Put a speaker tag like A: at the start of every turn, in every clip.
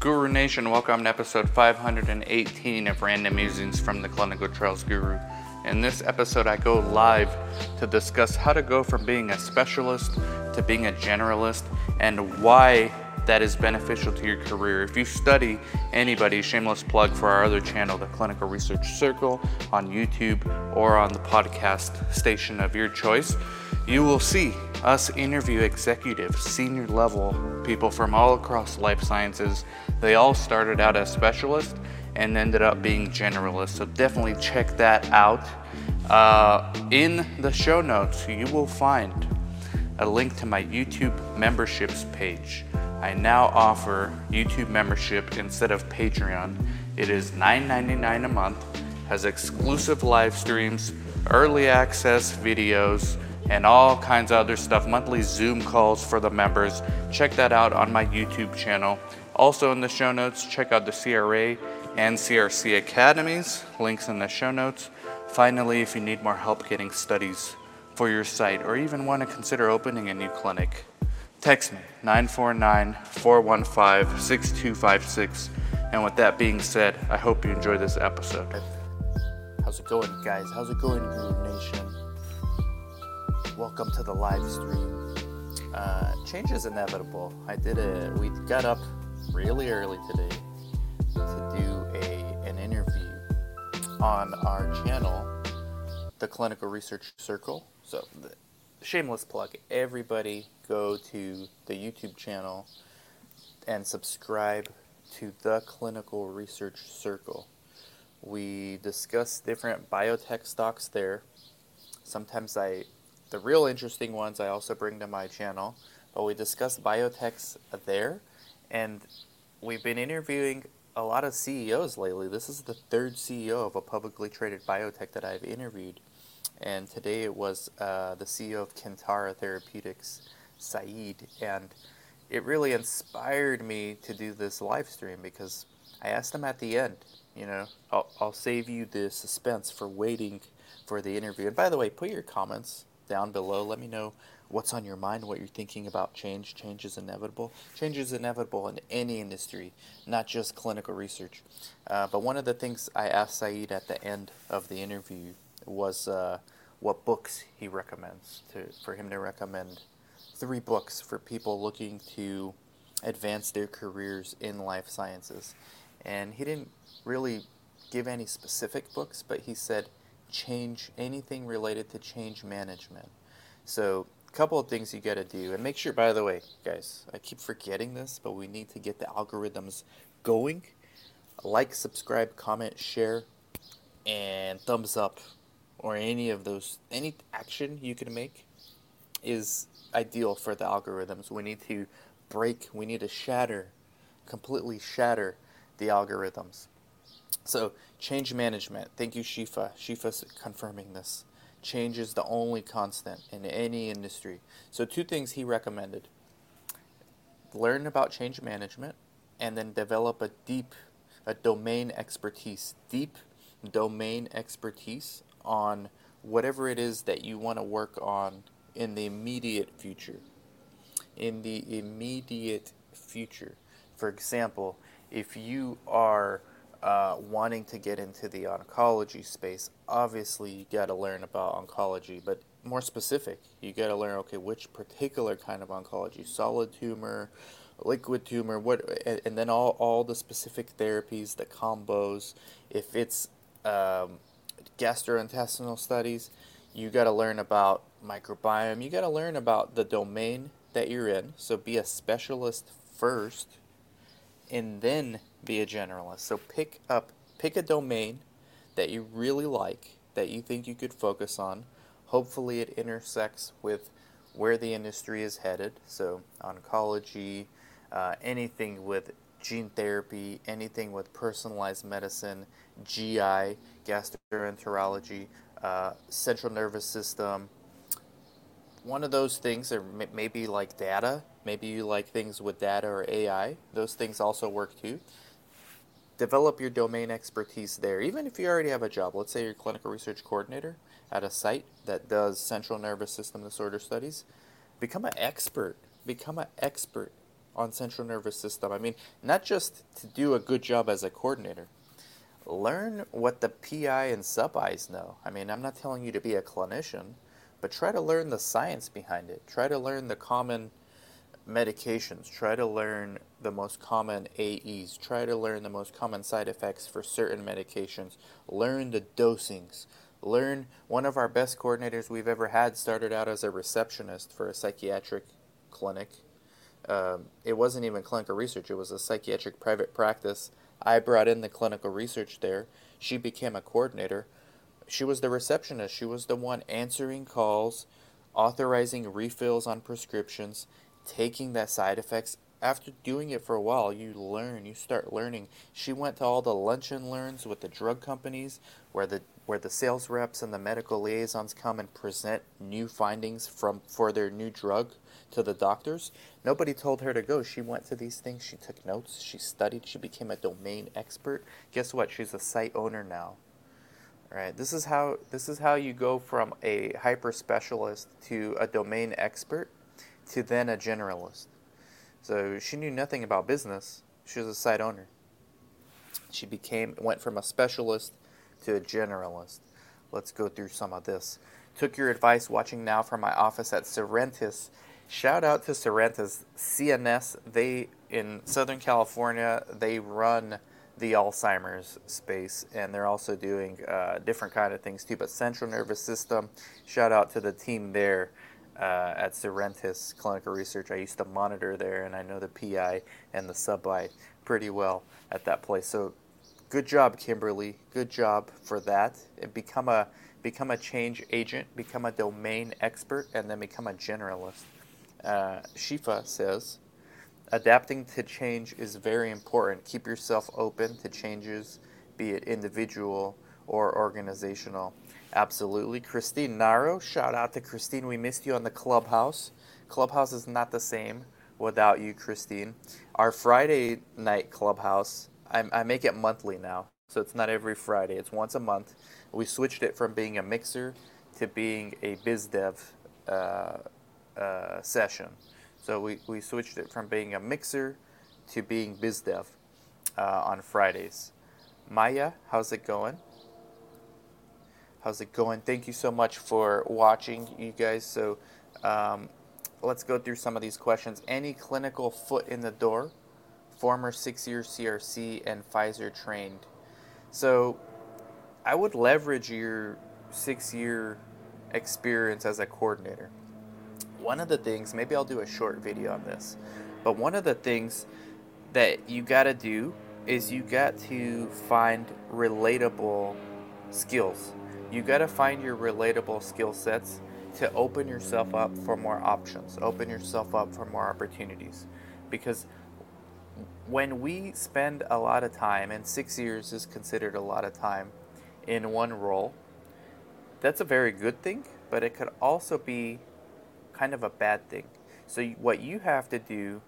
A: Guru Nation, welcome to episode 518 of Random Musings from the Clinical Trials Guru. In this episode, I go live to discuss how to go from being a specialist to being a generalist and why that is beneficial to your career. If you study anybody, shameless plug for our other channel, the Clinical Research Circle, on YouTube or on the podcast station of your choice, you will see us interview executives, senior level people from all across life sciences. They all started out as specialists and ended up being generalists. So definitely check that out. Uh, in the show notes, you will find a link to my YouTube memberships page. I now offer YouTube membership instead of Patreon. It is $9.99 a month, has exclusive live streams, early access videos and all kinds of other stuff, monthly Zoom calls for the members. Check that out on my YouTube channel. Also in the show notes, check out the CRA and CRC academies, links in the show notes. Finally, if you need more help getting studies for your site or even want to consider opening a new clinic, text me 949 415 6256. And with that being said, I hope you enjoy this episode. How's it going, guys? How's it going, Guru Nation? Welcome to the live stream. Uh, change is inevitable. I did a. We got up really early today to do a an interview on our channel, the Clinical Research Circle. So, the, shameless plug. Everybody go to the YouTube channel and subscribe to the Clinical Research Circle. We discuss different biotech stocks there. Sometimes I the real interesting ones I also bring to my channel, but we discuss biotechs there, and we've been interviewing a lot of CEOs lately. This is the third CEO of a publicly traded biotech that I've interviewed, and today it was uh, the CEO of Kintara Therapeutics, Saeed, and it really inspired me to do this live stream because I asked him at the end, you know, I'll, I'll save you the suspense for waiting for the interview. And by the way, put your comments down below. Let me know what's on your mind, what you're thinking about change. Change is inevitable. Change is inevitable in any industry, not just clinical research. Uh, but one of the things I asked Saeed at the end of the interview was uh, what books he recommends to, for him to recommend three books for people looking to advance their careers in life sciences. And he didn't really give any specific books, but he said change anything related to change management. So, a couple of things you got to do, and make sure. By the way, guys, I keep forgetting this, but we need to get the algorithms going. Like, subscribe, comment, share, and thumbs up, or any of those any action you can make is ideal for the algorithms. We need to break. We need to shatter, completely shatter the algorithms. So change management. Thank you, Shifa. Shifa's confirming this. Change is the only constant in any industry. So two things he recommended. Learn about change management and then develop a deep a domain expertise, deep domain expertise on whatever it is that you want to work on in the immediate future. In the immediate future. For example, if you are uh, wanting to get into the oncology space, obviously you got to learn about oncology, but more specific, you got to learn okay which particular kind of oncology, solid tumor, liquid tumor, what, and, and then all all the specific therapies, the combos. If it's um, gastrointestinal studies, you got to learn about microbiome. You got to learn about the domain that you're in. So be a specialist first, and then be a generalist. So pick up, pick a domain that you really like, that you think you could focus on. Hopefully, it intersects with where the industry is headed. So, oncology, uh, anything with gene therapy, anything with personalized medicine, GI, gastroenterology, uh, central nervous system. One of those things, or maybe like data, maybe you like things with data or AI, those things also work too develop your domain expertise there. Even if you already have a job, let's say you're clinical research coordinator at a site that does central nervous system disorder studies, become an expert. Become an expert on central nervous system. I mean, not just to do a good job as a coordinator. Learn what the PI and sub-Is know. I mean, I'm not telling you to be a clinician, but try to learn the science behind it. Try to learn the common medications. Try to learn the most common AEs. Try to learn the most common side effects for certain medications. Learn the dosings. Learn one of our best coordinators we've ever had started out as a receptionist for a psychiatric clinic. Um, it wasn't even clinical research, it was a psychiatric private practice. I brought in the clinical research there. She became a coordinator. She was the receptionist. She was the one answering calls, authorizing refills on prescriptions, taking that side effects after doing it for a while, you learn, you start learning. She went to all the lunch and learns with the drug companies where the where the sales reps and the medical liaisons come and present new findings from for their new drug to the doctors. Nobody told her to go. She went to these things, she took notes, she studied, she became a domain expert. Guess what? She's a site owner now. All right. This is how this is how you go from a hyper specialist to a domain expert to then a generalist. So she knew nothing about business. She was a site owner. She became went from a specialist to a generalist. Let's go through some of this. Took your advice watching now from my office at Syrentis. Shout out to Syrentis CNS. They in Southern California, they run the Alzheimer's space, and they're also doing uh, different kind of things too. But central nervous system. Shout out to the team there uh, at Syrentis Clinical Research. I used to monitor there, and I know the PI and the sub-I pretty well at that place. So, good job, Kimberly. Good job for that. And become a become a change agent, become a domain expert, and then become a generalist. Uh, Shifa says, adapting to change is very important. Keep yourself open to changes, be it individual or organizational. Absolutely. Christine Naro, shout out to Christine. We missed you on the clubhouse. Clubhouse is not the same without you, Christine. Our Friday night clubhouse, I, I make it monthly now. So it's not every Friday, it's once a month. We switched it from being a mixer to being a biz dev uh, uh, session. So we, we switched it from being a mixer to being biz dev uh, on Fridays. Maya, how's it going? How's it going? Thank you so much for watching, you guys. So um, let's go through some of these questions. Any clinical foot in the door? Former six-year CRC and Pfizer trained. So I would leverage your six-year experience as a coordinator. One of the things, maybe I'll do a short video on this, but one of the things that you got to do is you got to find relatable skills you got to find your relatable skill sets to open yourself up for more options, open yourself up for more opportunities. Because when we spend a lot of time, and six years is considered a lot of time in one role, that's a very good thing, but it could also be kind of a bad thing. So, what you have to do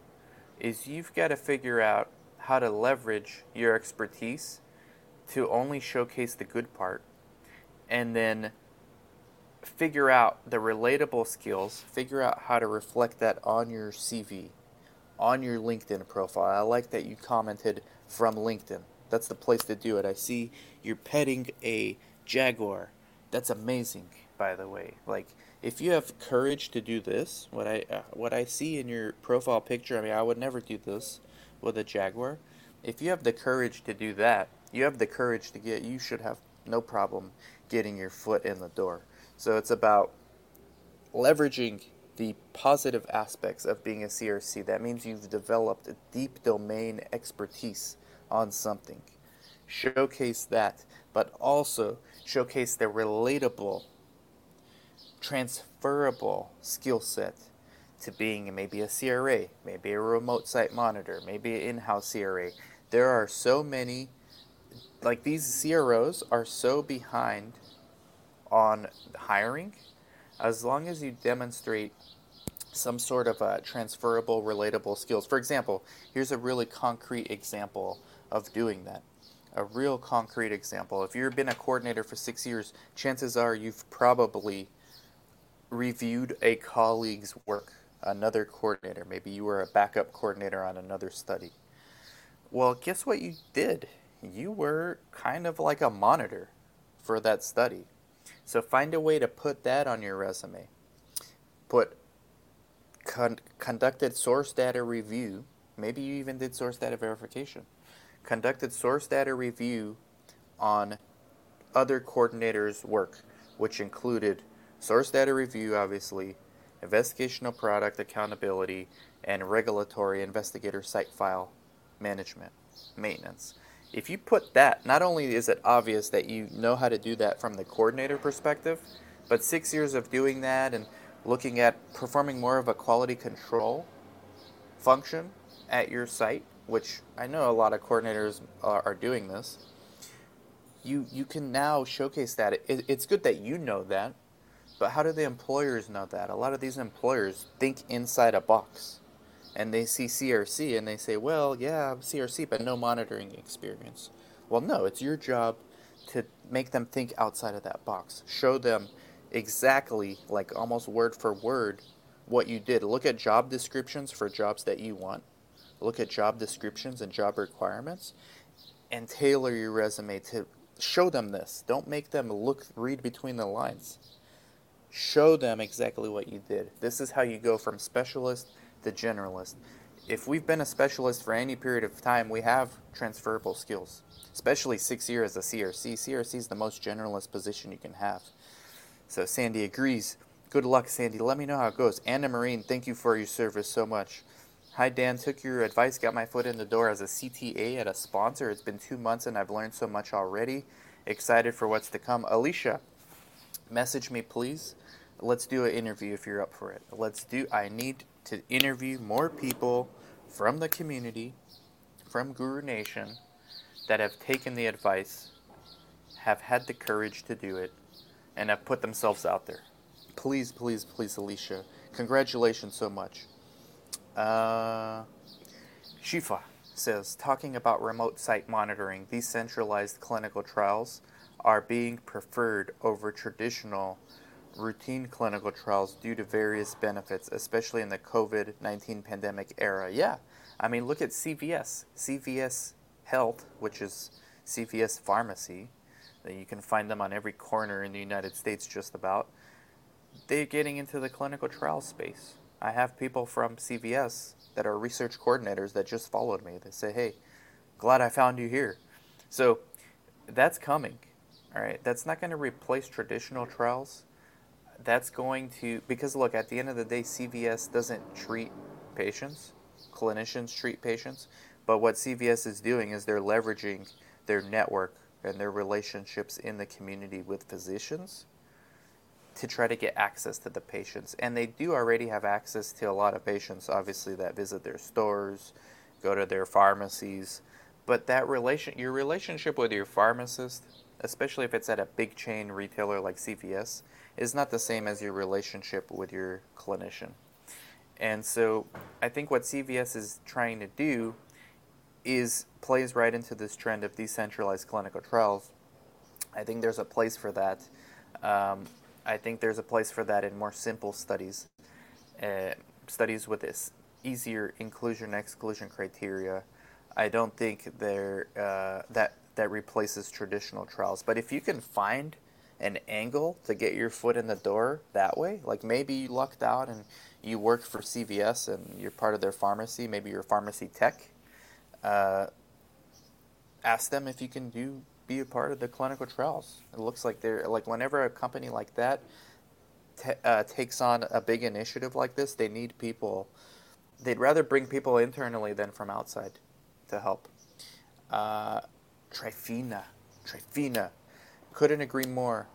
A: is you've got to figure out how to leverage your expertise to only showcase the good part and then figure out the relatable skills, figure out how to reflect that on your CV, on your LinkedIn profile. I like that you commented from LinkedIn. That's the place to do it. I see you're petting a jaguar. That's amazing, by the way. Like if you have courage to do this, what I uh, what I see in your profile picture, I mean, I would never do this with a jaguar. If you have the courage to do that, you have the courage to get. You should have no problem getting your foot in the door. So it's about leveraging the positive aspects of being a CRC. That means you've developed a deep domain expertise on something. Showcase that, but also showcase the relatable, transferable skill set to being maybe a CRA, maybe a remote site monitor, maybe an in house CRA. There are so many, like these CROs are so behind on hiring, as long as you demonstrate some sort of uh, transferable, relatable skills. For example, here's a really concrete example of doing that. A real concrete example. If you've been a coordinator for six years, chances are you've probably reviewed a colleague's work. another coordinator. Maybe you were a backup coordinator on another study. Well, guess what you did? You were kind of like a monitor for that study. So find a way to put that on your resume. Put con- conducted source data review. Maybe you even did source data verification. Conducted source data review on other coordinators' work, which included source data review, obviously, investigational product accountability, and regulatory investigator site file management, maintenance. If you put that, not only is it obvious that you know how to do that from the coordinator perspective, but six years of doing that and looking at performing more of a quality control function at your site, which I know a lot of coordinators are, are doing this, you, you can now showcase that. It, it's good that you know that, but how do the employers know that? A lot of these employers think inside a box and they see CRC and they say, well, yeah, CRC, but no monitoring experience. Well, no, it's your job to make them think outside of that box. Show them exactly, like almost word for word, what you did. Look at job descriptions for jobs that you want. Look at job descriptions and job requirements and tailor your resume to show them this. Don't make them look read between the lines. Show them exactly what you did. This is how you go from specialist the generalist. If we've been a specialist for any period of time, we have transferable skills, especially six years as a CRC. CRC is the most generalist position you can have. So Sandy agrees. Good luck, Sandy. Let me know how it goes. Anna Marine, thank you for your service so much. Hi, Dan. Took your advice, got my foot in the door as a CTA at a sponsor. It's been two months and I've learned so much already. Excited for what's to come. Alicia, message me, please. Let's do an interview if you're up for it. Let's do. I need to interview more people from the community, from Guru Nation, that have taken the advice, have had the courage to do it, and have put themselves out there. Please, please, please, Alicia. Congratulations so much. Uh, Shifa says, talking about remote site monitoring, decentralized clinical trials are being preferred over traditional routine clinical trials due to various benefits, especially in the COVID 19 pandemic era. Yeah, I mean, look at CVS. CVS Health, which is CVS Pharmacy, you can find them on every corner in the United States just about. They're getting into the clinical trial space. I have people from CVS that are research coordinators that just followed me. They say, hey, glad I found you here. So that's coming. All right, that's not going to replace traditional trials that's going to because look at the end of the day cvs doesn't treat patients clinicians treat patients but what cvs is doing is they're leveraging their network and their relationships in the community with physicians to try to get access to the patients. And they do already have access to a lot of patients obviously that visit their stores go to their pharmacies but that relation your relationship with your pharmacist especially if it's at a big chain retailer like cvs is not the same as your relationship with your clinician. And so I think what CVS is trying to do is plays right into this trend of decentralized clinical trials. I think there's a place for that. Um, I think there's a place for that in more simple studies, uh, studies with this easier inclusion exclusion criteria. I don't think there uh, that that replaces traditional trials. But if you can find an angle to get your foot in the door that way. Like maybe you lucked out and you work for CVS and you're part of their pharmacy. Maybe you're pharmacy tech. Uh, ask them if you can do be a part of the clinical trials. It looks like they're like whenever a company like that t- uh, takes on a big initiative like this, they need people. They'd rather bring people internally than from outside to help. Uh, Trifina, Trifina couldn't agree more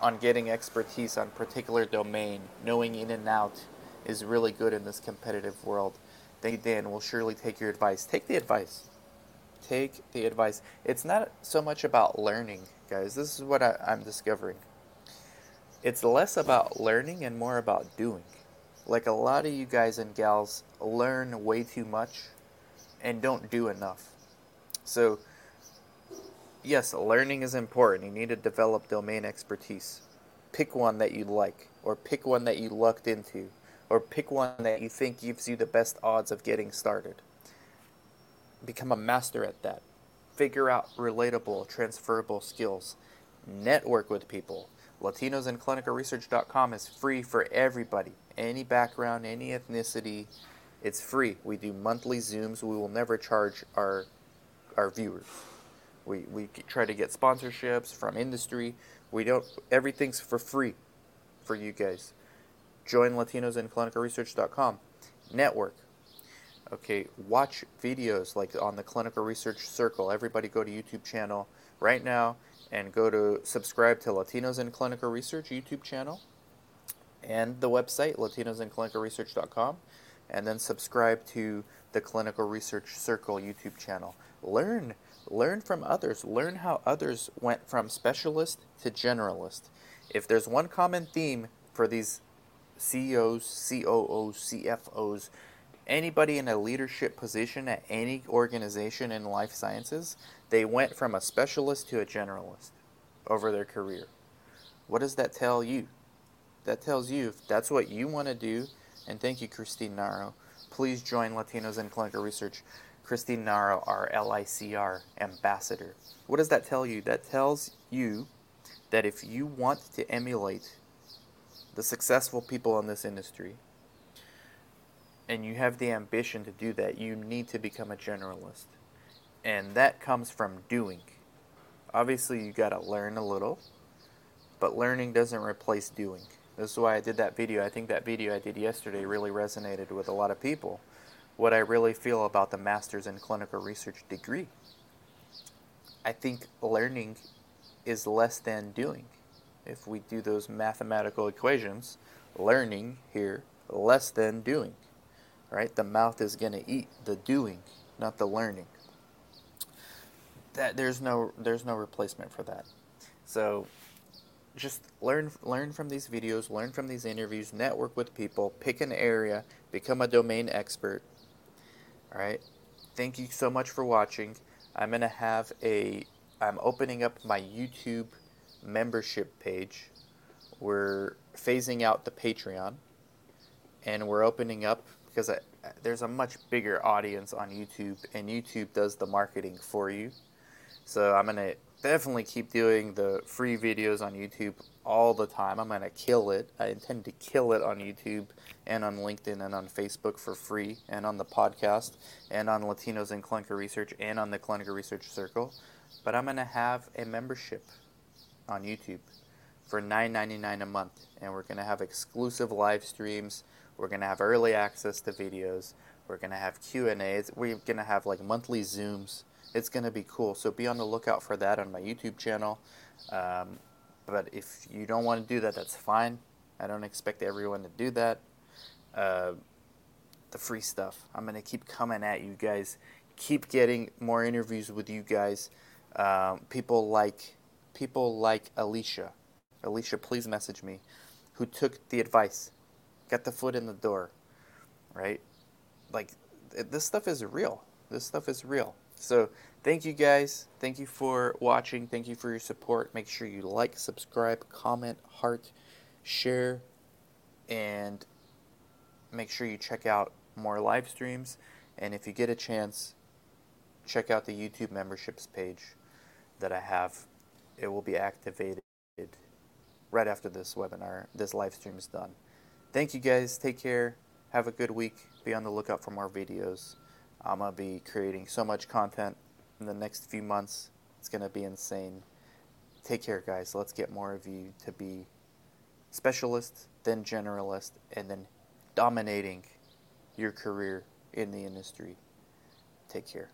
A: on getting expertise on particular domain, knowing in and out is really good in this competitive world. Thank you, Dan. We'll surely take your advice. Take the advice. Take the advice. It's not so much about learning, guys. This is what I, I'm discovering. It's less about learning and more about doing. Like a lot of you guys and gals learn way too much and don't do enough. So, yes, learning is important. You need to develop domain expertise. Pick one that you like, or pick one that you lucked into, or pick one that you think gives you the best odds of getting started. Become a master at that. Figure out relatable, transferable skills. Network with people. LatinosInClinicalResearch.com is free for everybody, any background, any ethnicity. It's free. We do monthly Zooms. We will never charge our our viewers. We, we try to get sponsorships from industry. We don't. Everything's for free for you guys. Join LatinosInClinicalResearch.com. Network. Okay, watch videos like on the Clinical Research Circle. Everybody go to YouTube channel right now and go to subscribe to Latinos in Clinical Research YouTube channel and the website latinosinclinicalresearch.com and then subscribe to the Clinical Research Circle YouTube channel. Learn learn from others. Learn how others went from specialist to generalist. If there's one common theme for these CEOs, COOs, CFOs, anybody in a leadership position at any organization in life sciences, they went from a specialist to a generalist over their career. What does that tell you? That tells you if that's what you want to do, and thank you, Christine Naro. Please join Latinos in Clinical Research. Christine Naro, our LICR ambassador. What does that tell you? That tells you that if you want to emulate the successful people in this industry, and you have the ambition to do that, you need to become a generalist. And that comes from doing. Obviously, you got to learn a little, but learning doesn't replace doing. This is why I did that video. I think that video I did yesterday really resonated with a lot of people. What I really feel about the Master's in Clinical Research degree. I think learning is less than doing. If we do those mathematical equations, learning here less than doing right? The mouth is going to eat the doing, not the learning. That there's no there's no replacement for that. So just learn learn from these videos, learn from these interviews, network with people, pick an area, become a domain expert. All right? Thank you so much for watching. I'm going to have a I'm opening up my YouTube membership page. We're phasing out the Patreon and we're opening up because I, there's a much bigger audience on YouTube, and YouTube does the marketing for you. So I'm gonna definitely keep doing the free videos on YouTube all the time. I'm gonna kill it. I intend to kill it on YouTube and on LinkedIn and on Facebook for free, and on the podcast, and on Latinos in Clinical Research, and on the Clinical Research Circle. But I'm gonna have a membership on YouTube for $9.99 a month, and we're gonna have exclusive live streams we're gonna have early access to videos. We're gonna have Q and A's. We're gonna have like monthly Zooms. It's gonna be cool. So be on the lookout for that on my YouTube channel. Um, but if you don't want to do that, that's fine. I don't expect everyone to do that. Uh, the free stuff. I'm gonna keep coming at you guys. Keep getting more interviews with you guys. Um, people like people like Alicia. Alicia, please message me. Who took the advice Get the foot in the door, right? Like this stuff is real. This stuff is real. So thank you guys. Thank you for watching. Thank you for your support. Make sure you like, subscribe, comment, heart, share, and make sure you check out more live streams. And if you get a chance, check out the YouTube memberships page that I have. It will be activated right after this webinar, this live stream is done. Thank you guys. Take care. Have a good week. Be on the lookout for more videos. I'm going to be creating so much content in the next few months. It's going to be insane. Take care, guys. Let's get more of you to be specialist, then generalist, and then dominating your career in the industry. Take care.